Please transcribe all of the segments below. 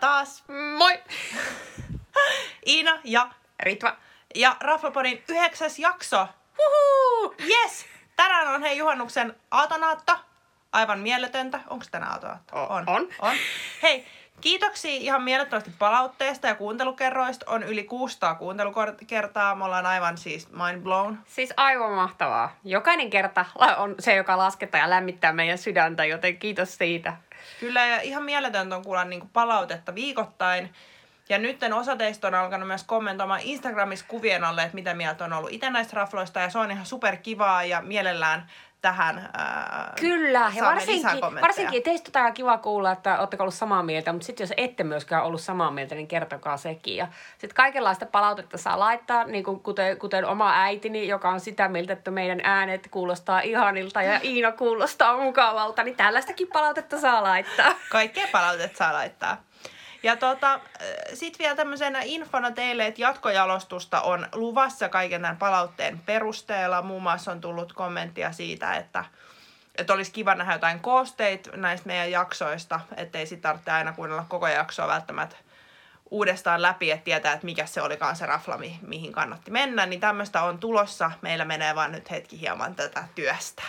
taas. Moi! Iina ja, Ritva. ja Raflapodin yhdeksäs jakso. Huhuu! Yes! Tänään on hei juhannuksen aatonaatto. Aivan mieletöntä. Onko tänään aatonaatto? O- on. on. Hei, kiitoksia ihan mielettömästi palautteesta ja kuuntelukerroista. On yli 600 kuuntelukertaa. Me ollaan aivan siis mind blown. Siis aivan mahtavaa. Jokainen kerta on se, joka laskettaa ja lämmittää meidän sydäntä, joten kiitos siitä. Kyllä, ja ihan mieletöntä on kuulla niin palautetta viikoittain. Ja nyt osa teistä on alkanut myös kommentoimaan Instagramissa kuvien alle, että mitä mieltä on ollut itse näistä rafloista. Ja se on ihan super kivaa ja mielellään tähän ää, Kyllä, ja varsinkin, varsinkin teistä on kiva kuulla, että oletteko ollut samaa mieltä, mutta sitten jos ette myöskään ollut samaa mieltä, niin kertokaa sekin. Ja sitten kaikenlaista palautetta saa laittaa, niin kuin kuten, kuten oma äitini, joka on sitä mieltä, että meidän äänet kuulostaa ihanilta ja Iina kuulostaa mukavalta, niin tällaistakin palautetta saa laittaa. Kaikkea palautetta saa laittaa. Ja tota, sitten vielä tämmöisenä infona teille, että jatkojalostusta on luvassa kaiken tämän palautteen perusteella. Muun muassa on tullut kommenttia siitä, että, että olisi kiva nähdä jotain koosteita näistä meidän jaksoista, ettei sitten tarvitse aina kuunnella koko jaksoa välttämättä uudestaan läpi, että tietää, että mikä se olikaan se rafla, mi- mihin kannatti mennä, niin tämmöistä on tulossa. Meillä menee vaan nyt hetki hieman tätä työstä.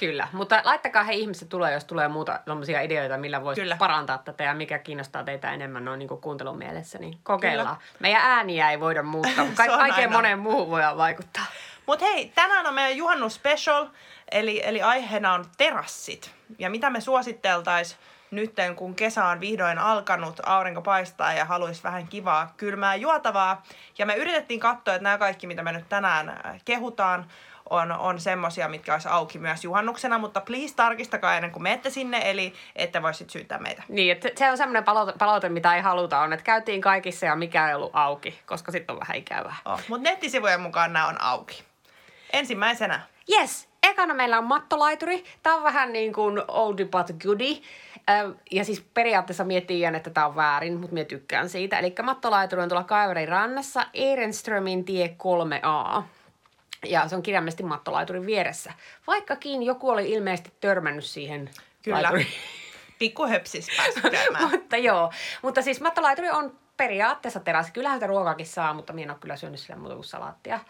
Kyllä, mutta laittakaa he ihmiset tulee, jos tulee muuta sellaisia ideoita, millä voisi Kyllä. parantaa tätä ja mikä kiinnostaa teitä enemmän noin niin kuuntelun mielessä, niin kokeillaan. Kyllä. Meidän ääniä ei voida muuttaa, mutta ka- kaikkeen moneen muuhun voidaan vaikuttaa. Mutta hei, tänään on meidän juhannus special, eli, eli aiheena on terassit. Ja mitä me suositteltais nytten, kun kesä on vihdoin alkanut, aurinko paistaa ja haluaisi vähän kivaa, kylmää juotavaa. Ja me yritettiin katsoa, että nämä kaikki, mitä me nyt tänään äh, kehutaan, on, on semmosia, mitkä olisi auki myös juhannuksena, mutta please tarkistakaa ennen kuin menette sinne, eli ette voi sitten syyttää meitä. Niin, että se on semmoinen palaute, palaute, mitä ei haluta, on, että käytiin kaikissa ja mikä ei ollut auki, koska sitten on vähän ikävää. Oh, mutta nettisivujen mukaan nämä on auki. Ensimmäisenä. Yes, ekana meillä on mattolaituri. Tämä on vähän niin kuin oldie but goodie. Ja siis periaatteessa miettii ihan, että tämä on väärin, mutta minä tykkään siitä. Eli mattolaituri on tuolla Kaiverin rannassa, Ehrenströmin tie 3A. Ja se on kirjaimellisesti mattolaiturin vieressä. Vaikkakin joku oli ilmeisesti törmännyt siihen Kyllä. laituriin. Pikku höpsis päässyt käymään. mutta joo, mutta siis mattolaituri on periaatteessa terassi. Kyllähän sitä ruokaakin saa, mutta minä en ole kyllä syönyt sillä muuta kuin salaattia.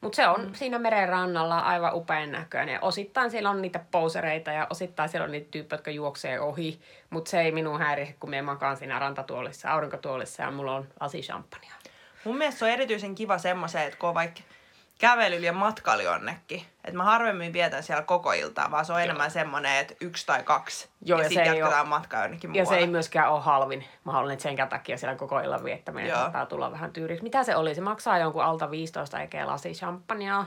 Mutta se on mm. siinä meren rannalla aivan upean näköinen. Osittain siellä on niitä pousereita ja osittain siellä on niitä tyyppejä, jotka juoksee ohi. Mutta se ei minun häiriä, kun minä makaan siinä rantatuolissa, aurinkotuolissa ja mulla on lasi champagnea. Mun mielestä se on erityisen kiva semmoiseen, että kun on vaikka kävely ja matkailu jonnekin. Että mä harvemmin vietän siellä koko iltaa, vaan se on Joo. enemmän semmoinen, että yksi tai kaksi. Joo, ja, ja sitten jatketaan oo- matkaa jonnekin Ja muualle. se ei myöskään ole halvin mahdollinen sen takia siellä koko illan viettäminen Joo. saattaa tulla vähän tyyriksi. Mitä se oli? Se maksaa jonkun alta 15 eikä lasi champagnea.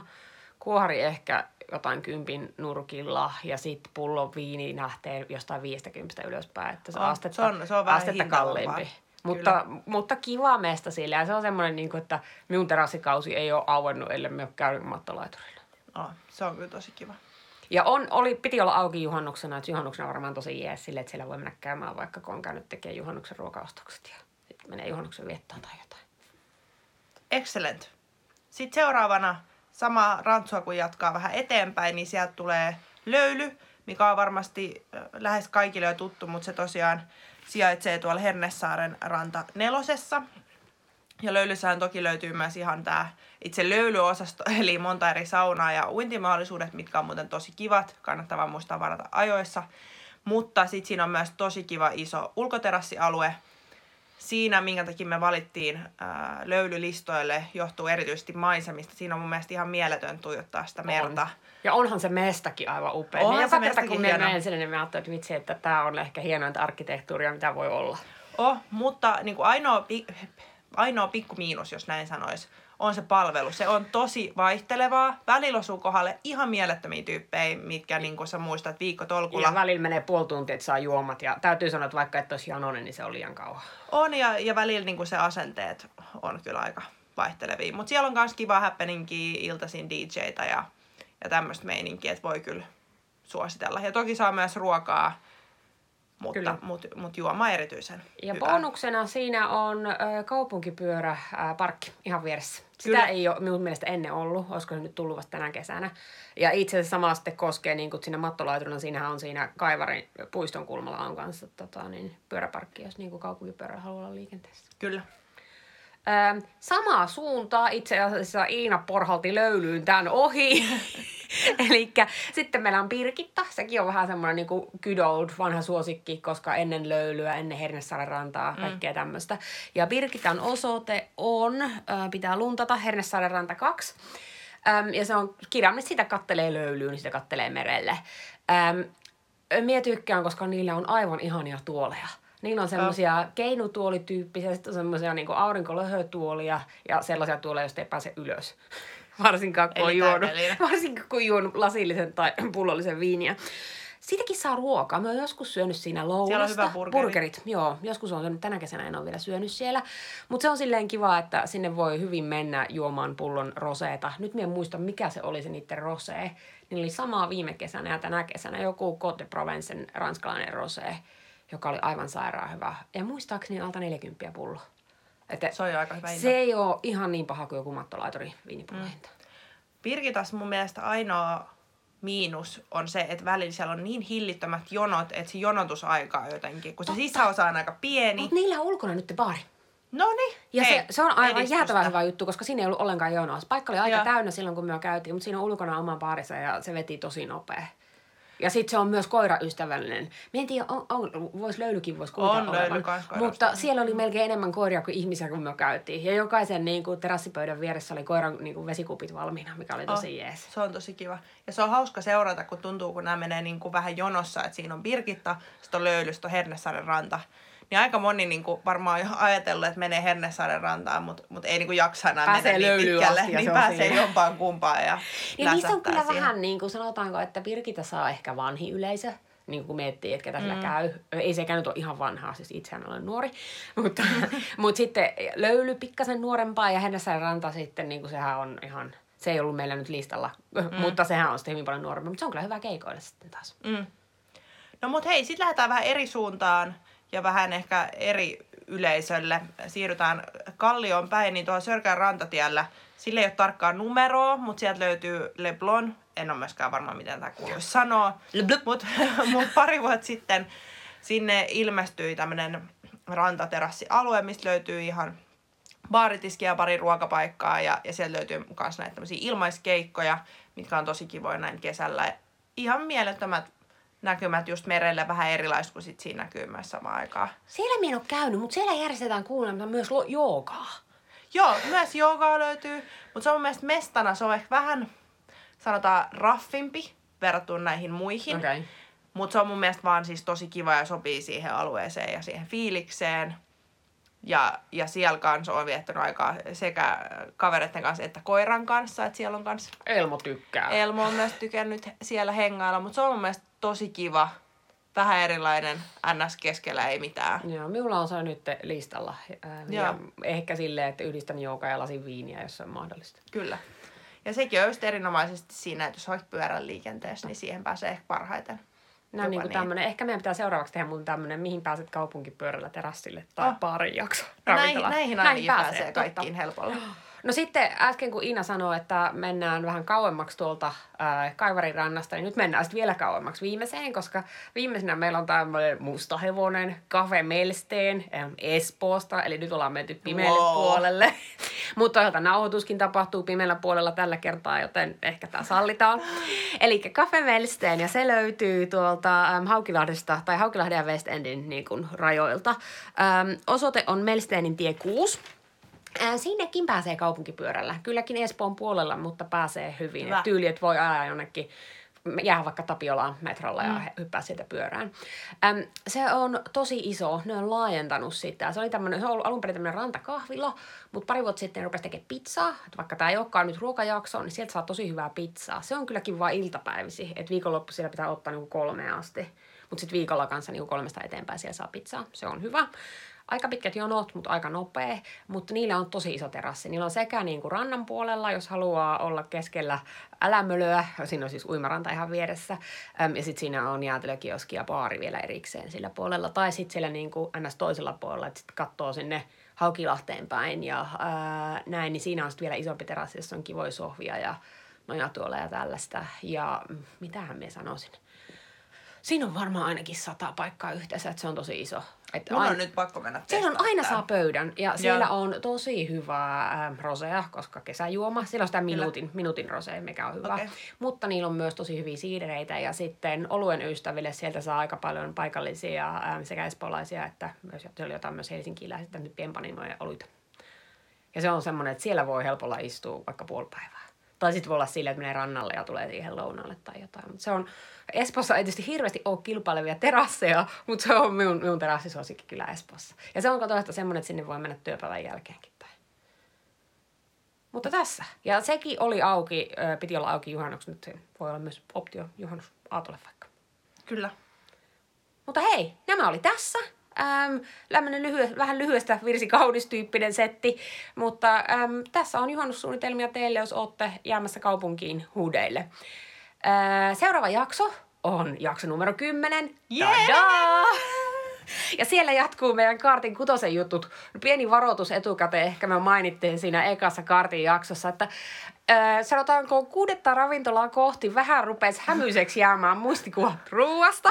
Kuohari ehkä jotain kympin nurkilla ja sitten pullo viini lähtee jostain 50 ylöspäin. Että se, On, astetta, se on- se on vähän astetta kalliimpi. Mutta, mutta kiva mesta sillä ja se on semmoinen, niin kuin, että minun terassikausi ei ole auennut, ellei me ole käynyt mattolaiturilla. Oh, se on kyllä tosi kiva. Ja on, oli, piti olla auki juhannuksena, että juhannuksena on varmaan tosi jees sille, että siellä voi mennä käymään vaikka kun on käynyt tekemään juhannuksen ruokaostokset ja sitten menee juhannuksen viettoon tai jotain. Excellent. Sitten seuraavana sama rantsua, kun jatkaa vähän eteenpäin, niin sieltä tulee löyly, mikä on varmasti lähes kaikille jo tuttu, mutta se tosiaan sijaitsee tuolla Hernesaaren ranta nelosessa. Ja löylyssähän toki löytyy myös ihan tämä itse löylyosasto, eli monta eri saunaa ja uintimahdollisuudet, mitkä on muuten tosi kivat. Kannattaa vaan muistaa varata ajoissa. Mutta sitten siinä on myös tosi kiva iso ulkoterassialue. Siinä, minkä takia me valittiin ää, löylylistoille, johtuu erityisesti maisemista. Siinä on mun mielestä ihan mieletön tuijottaa sitä merta. On. Ja onhan se mestakin aivan upea. Onhan Onhan se mestakin kun me menen sinne, niin mä ajattelin, että vitsi, että tämä on ehkä hienointa arkkitehtuuria, mitä voi olla. Oh, mutta niin kuin ainoa, pi- ainoa pikku miinus, jos näin sanois, on se palvelu. Se on tosi vaihtelevaa. Välillä osuu kohdalle ihan mielettömiä tyyppejä, mitkä niin kuin sä muistat viikkotolkulla. Ja välillä menee puoli tuntia, että saa juomat. Ja täytyy sanoa, että vaikka et olisi janonen, niin se on liian kauan. On ja, ja välillä niin kuin se asenteet on kyllä aika vaihtelevia. Mutta siellä on myös kiva happeningia, iltaisin DJtä ja, ja tämmöistä meininkiä, että voi kyllä suositella. Ja toki saa myös ruokaa mutta, Kyllä. mutta, mutta juoma erityisen Ja hyvää. bonuksena siinä on ö, kaupunkipyörä parkki ihan vieressä. Sitä Kyllä. ei ole minun mielestä ennen ollut, olisiko se nyt tullut vasta tänä kesänä. Ja itse asiassa sama sitten koskee niin siinä mattolaiturina, siinähän on siinä Kaivarin puiston kulmalla on kanssa tota, niin, pyöräparkki, jos niin kaupunkipyörä haluaa olla liikenteessä. Kyllä. Öö, samaa suuntaa itse asiassa Iina porhalti löylyyn tämän ohi. Eli sitten meillä on Pirkitta. Sekin on vähän semmoinen niin good old vanha suosikki, koska ennen löylyä, ennen Hernesaaren rantaa, kaikkea mm. tämmöistä. Ja Pirkitan osoite on, ö, pitää luntata, Hernesaaren ranta 2. Öm, ja se on kirjaimet, sitä kattelee löylyyn, niin sitä kattelee merelle. Öm, Mie tykkään, koska niillä on aivan ihania tuoleja. Niillä on semmoisia keinutuolityyppisiä, sitten on semmoisia niin aurinkolöhötuolia ja sellaisia tuoleja, joista ei pääse ylös. Varsinkaan kun, on juonut, varsinkaan kun on juonut lasillisen tai pullollisen viiniä. Siitäkin saa ruokaa. Mä oon joskus syönyt siinä lounasta. Siellä on hyvä burgeri. Burgerit, joo. Joskus on syönyt, tänä kesänä en ole vielä syönyt siellä. Mutta se on silleen kiva, että sinne voi hyvin mennä juomaan pullon roseeta. Nyt mä en muista, mikä se oli se niiden rosee. Niin oli samaa viime kesänä ja tänä kesänä joku Côte de Provencen ranskalainen rosee, joka oli aivan sairaan hyvä. Ja muistaakseni alta 40 pullo. Että Se on jo aika hyvä se ei ole ihan niin paha kuin joku mattolaituri viinipullon hinta. Pirkitas mun mielestä ainoa miinus on se, että välillä siellä on niin hillittömät jonot, että se jonotusaika on jotenkin, kun se sisäosa on aika pieni. Mutta niillä on ulkona nyt baari. No niin. Ja se, se on aivan edistystä. jäätävän hyvä juttu, koska siinä ei ollut ollenkaan jonoa. Paikka oli aika Joo. täynnä silloin, kun me käytiin, mutta siinä on ulkona oma baarissa ja se veti tosi nopea. Ja sitten se on myös koiraystävällinen. Mä en tiedä, on, on, vois löylykin voisi kuvitella On löyly olevan. Mutta siellä oli melkein enemmän koiria kuin ihmisiä, kun me käytiin. Ja jokaisen niin kuin, terassipöydän vieressä oli koiran niin kuin, vesikupit valmiina, mikä oli tosi Oh, jees. Se on tosi kiva. Ja se on hauska seurata, kun tuntuu, kun nämä menee niin kuin vähän jonossa, että siinä on Birgitta, sitten on Löyly, sitten on Hernesaaren ranta. Niin aika moni niin kuin varmaan on jo ajatellut, että menee Hernesaaren rantaan, mutta, mutta ei niin kuin jaksa enää Pääsee mennä niin pitkälle. asti ja niin pääsee siinä. jompaan kumpaan ja Ja niissä on kyllä siihen. vähän niin kuin sanotaanko, että Birgitta saa ehkä vanhi yleisö. Niin kun miettii, että ketä sillä käy. Ei sekään nyt ole ihan vanhaa, siis itsehän olen nuori. Mutta, mutta sitten löyly pikkasen nuorempaa ja Hennessä ranta sitten, niin kuin sehän on ihan, se ei ollut meillä nyt listalla, mm. mutta sehän on sitten hyvin paljon nuorempi. Mutta se on kyllä hyvä keikoille sitten taas. Mm. No mut hei, sitten lähdetään vähän eri suuntaan ja vähän ehkä eri yleisölle. Siirrytään Kallioon päin, niin tuolla Sörkän rantatiellä, sillä ei ole tarkkaa numeroa, mutta sieltä löytyy Leblon. En ole myöskään varma, miten tämä kuuluisi sanoa. Mutta mut pari vuotta sitten sinne ilmestyi tämmöinen rantaterassialue, mistä löytyy ihan baaritiskiä ja pari ruokapaikkaa ja, ja sieltä löytyy myös näitä tämmöisiä ilmaiskeikkoja, mitkä on tosi kivoja näin kesällä. Ihan mielettömät näkymät just merelle, vähän erilaiset kuin sit siinä näkyy myös samaan aikaan. Siellä minä en ole käynyt, mutta siellä järjestetään kuulemma myös lo- joogaa. Joo, myös joogaa löytyy, mutta se on mun mielestä mestana, se on ehkä vähän, sanotaan, raffimpi verrattuna näihin muihin. Okay. Mutta se on mun mielestä vaan siis tosi kiva ja sopii siihen alueeseen ja siihen fiilikseen. Ja, ja siellä kanssa on viettänyt aikaa sekä kavereiden kanssa että koiran kanssa. Että siellä on kanssa Elmo tykkää. Elmo on myös tykännyt siellä hengailla, mutta se on mun mielestä tosi kiva. Vähän erilainen, ns. keskellä ei mitään. Joo, minulla on se nyt listalla. Ja Joo. ehkä silleen, että yhdistän joogaa ja lasin viiniä, jos se on mahdollista. Kyllä. Ja sekin on just erinomaisesti siinä, että jos olet pyörän liikenteessä, niin siihen pääsee ehkä parhaiten. No niin kuin niin. tämmönen, ehkä meidän pitää seuraavaksi tehdä mun tämmönen, mihin pääset kaupunkipyörällä terassille tai Oh. baarin jakso. Näihin, näihin ainakin pääsee, pääsee kaikkiin helpolla. No sitten äsken kun Iina sanoi, että mennään vähän kauemmaksi tuolta äh, Kaivarin rannasta, niin nyt mennään sitten vielä kauemmaksi viimeiseen, koska viimeisenä meillä on tämmöinen musta hevonen, Cafe Melsteen ähm, Espoosta, eli nyt ollaan menty pimeälle Wow. puolelle. Mutta toisaalta nauhoituskin tapahtuu pimeällä puolella tällä kertaa, joten ehkä tämä sallitaan. Eli Cafe Melsteen, ja se löytyy tuolta ähm, Haukilahdesta, tai Haukilahden ja West Endin niin kuin, rajoilta. Ähm, osoite on Melsteenin tie 6. Sinnekin pääsee kaupunkipyörällä. Kylläkin Espoon puolella, mutta pääsee hyvin. Hyvä. Tyyli, että voi ajaa jonnekin, jää vaikka Tapiolaan metrolla ja mm. hyppää sieltä pyörään. Äm, se on tosi iso. Ne on laajentanut sitä. Se oli tämmönen, se on ollut alun perin tämmöinen rantakahvilo, mutta pari vuotta sitten ne rupesi tekemään pizzaa. Et vaikka tämä ei olekaan nyt ruokajakso, niin sieltä saa tosi hyvää pizzaa. Se on kylläkin vain iltapäivisi. Et viikonloppu siellä pitää ottaa niinku kolmeen asti. Mutta sitten viikolla kanssa niinku kolmesta eteenpäin siellä saa pizzaa. Se on hyvä. Aika pitkät jonot, mutta aika nopea. Mutta niillä on tosi iso terassi. Niillä on sekä niin kuin rannan puolella, jos haluaa olla keskellä älämölöä. Siinä on siis uimaranta ihan vieressä. Ja sitten siinä on jäätelökioski ja baari vielä erikseen sillä puolella. Tai sitten siellä niin kuin ns. toisella puolella, että sitten katsoo sinne Haukilahteen päin ja ää, näin. Niin siinä on sitten vielä isompi terassi, jossa on kivoja sohvia ja nojatuolla ja tällaista. Ja mitähän me sanoisin. Siinä on varmaan ainakin sata paikkaa yhteensä, että se on tosi iso. Että Mun on aina- nyt pakko mennä siellä on aina saa pöydän ja siellä on tosi hyvää ähm, rosea, koska kesäjuoma. Siellä on sitä minuutin, minuutin rosea, mikä on hyvä. Okei. Mutta niillä on myös tosi hyviä siidereitä ja sitten oluen ystäville sieltä saa aika paljon paikallisia ähm, sekä espoolaisia että myös siellä oli jotain myös helsinkiläisiä pienpanimoja oluita. Ja se on semmoinen, että siellä voi helpolla istua vaikka puoli päivää. Tai sitten voi olla silleen, että menee rannalle ja tulee siihen lounalle tai jotain. Mutta se on, Espoossa ei tietysti hirveästi ole kilpailevia terasseja, mutta se on minun, minun terassisuosikki kyllä Espoossa. Ja se on toista semmoinen, että sinne voi mennä työpäivän jälkeenkin. Tai. Mutta tässä. Ja sekin oli auki, piti olla auki juhannuksi, nyt se voi olla myös optio juhannus aatolle vaikka. Kyllä. Mutta hei, nämä oli tässä. Ähm, lämmönen lyhye, vähän lyhyestä virsikaunistyyppinen setti, mutta ähm, tässä on juhannussuunnitelmia teille, jos olette jäämässä kaupunkiin huudeille. Seuraava jakso on jakso numero 10. Jee! Tadaa! Ja siellä jatkuu meidän Kaartin kutosen jutut. Pieni varoitus etukäteen, ehkä me mainittiin siinä ekassa Kaartin jaksossa, että äh, sanotaanko kuudetta ravintolaa kohti vähän rupesi hämyiseksi jäämään muistikuvat ruuasta.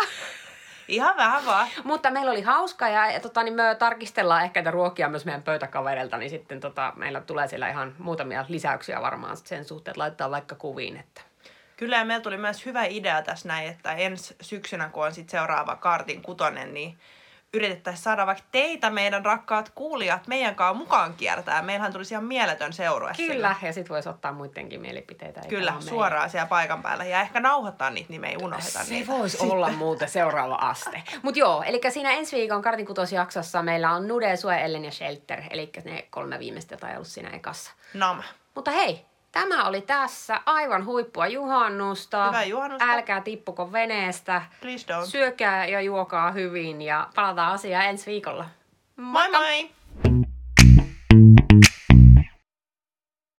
Ihan vähän vaan. Mutta meillä oli hauska ja, ja tota, niin me tarkistellaan ehkä näitä ruokia myös meidän pöytäkavereilta, niin sitten tota, meillä tulee siellä ihan muutamia lisäyksiä varmaan sen suhteen, että laitetaan vaikka kuviin. Että. Kyllä ja meillä tuli myös hyvä idea tässä näin, että ensi syksynä, kun on sit seuraava Kaartin kutonen, niin yritettäisiin saada vaikka teitä, meidän rakkaat kuulijat, meidän kanssa mukaan kiertää. Meillähän tulisi ihan mieletön seurue Kyllä, sillä. ja sitten voisi ottaa muidenkin mielipiteitä. Kyllä, vaan meidän. suoraan siellä paikan päällä. Ja ehkä nauhoittaa niitä, niin me ei unohdeta Se niitä. voisi olla muuten seuraava aste. Mutta joo, eli siinä ensi viikon kartinkutosjaksossa meillä on Nude, Sue, Ellen ja Shelter, eli ne kolme viimeistä, joita ei ollut siinä ekassa. Nama. Mutta hei, tämä oli tässä aivan huippua juhannusta. Hyvää juhannusta. Älkää tippuko veneestä. Please don't. Syökää ja juokaa hyvin ja palataan asiaan ensi viikolla. Moi moi!